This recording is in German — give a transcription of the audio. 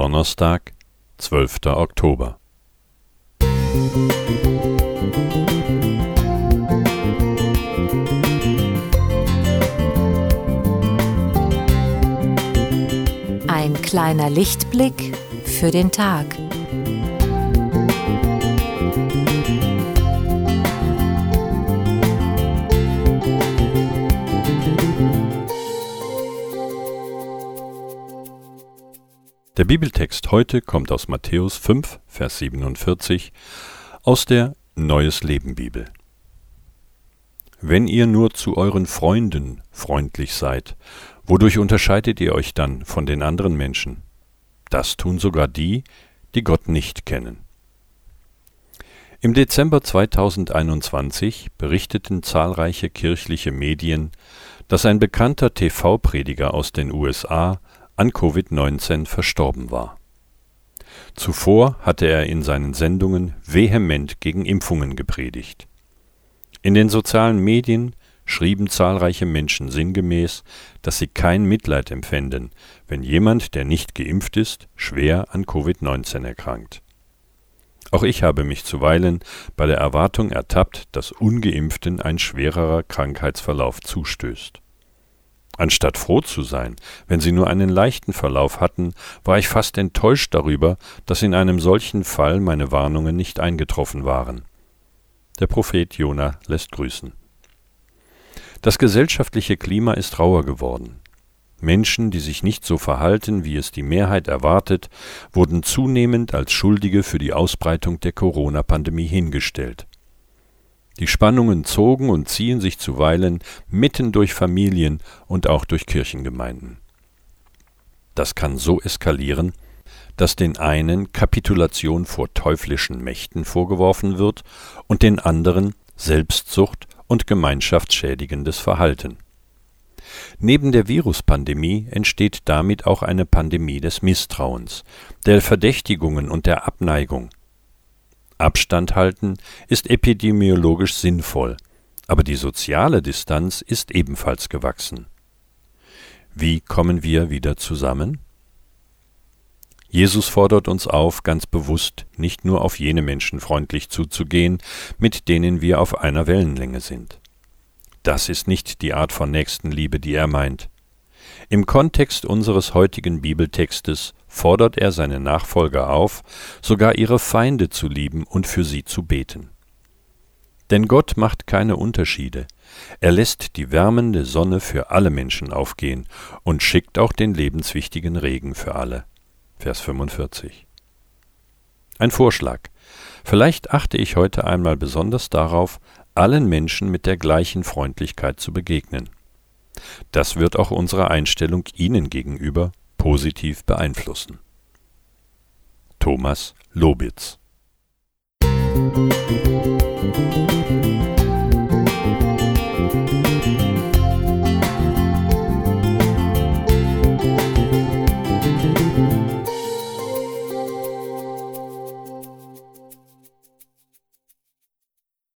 Donnerstag, 12. Oktober. Ein kleiner Lichtblick für den Tag. Der Bibeltext heute kommt aus Matthäus 5, Vers 47 aus der Neues Leben Bibel. Wenn ihr nur zu euren Freunden freundlich seid, wodurch unterscheidet ihr euch dann von den anderen Menschen? Das tun sogar die, die Gott nicht kennen. Im Dezember 2021 berichteten zahlreiche kirchliche Medien, dass ein bekannter TV-Prediger aus den USA an Covid-19 verstorben war. Zuvor hatte er in seinen Sendungen vehement gegen Impfungen gepredigt. In den sozialen Medien schrieben zahlreiche Menschen sinngemäß, dass sie kein Mitleid empfänden, wenn jemand, der nicht geimpft ist, schwer an Covid-19 erkrankt. Auch ich habe mich zuweilen bei der Erwartung ertappt, dass ungeimpften ein schwererer Krankheitsverlauf zustößt. Anstatt froh zu sein, wenn sie nur einen leichten Verlauf hatten, war ich fast enttäuscht darüber, dass in einem solchen Fall meine Warnungen nicht eingetroffen waren. Der Prophet Jona lässt grüßen. Das gesellschaftliche Klima ist rauer geworden. Menschen, die sich nicht so verhalten, wie es die Mehrheit erwartet, wurden zunehmend als Schuldige für die Ausbreitung der Corona-Pandemie hingestellt. Die Spannungen zogen und ziehen sich zuweilen mitten durch Familien und auch durch Kirchengemeinden. Das kann so eskalieren, dass den einen Kapitulation vor teuflischen Mächten vorgeworfen wird und den anderen Selbstsucht und gemeinschaftsschädigendes Verhalten. Neben der Viruspandemie entsteht damit auch eine Pandemie des Misstrauens, der Verdächtigungen und der Abneigung, Abstand halten ist epidemiologisch sinnvoll, aber die soziale Distanz ist ebenfalls gewachsen. Wie kommen wir wieder zusammen? Jesus fordert uns auf, ganz bewusst nicht nur auf jene Menschen freundlich zuzugehen, mit denen wir auf einer Wellenlänge sind. Das ist nicht die Art von Nächstenliebe, die er meint. Im Kontext unseres heutigen Bibeltextes fordert er seine Nachfolger auf, sogar ihre Feinde zu lieben und für sie zu beten. Denn Gott macht keine Unterschiede. Er lässt die wärmende Sonne für alle Menschen aufgehen und schickt auch den lebenswichtigen Regen für alle. Vers 45. Ein Vorschlag. Vielleicht achte ich heute einmal besonders darauf, allen Menschen mit der gleichen Freundlichkeit zu begegnen. Das wird auch unsere Einstellung ihnen gegenüber positiv beeinflussen. Thomas Lobitz Musik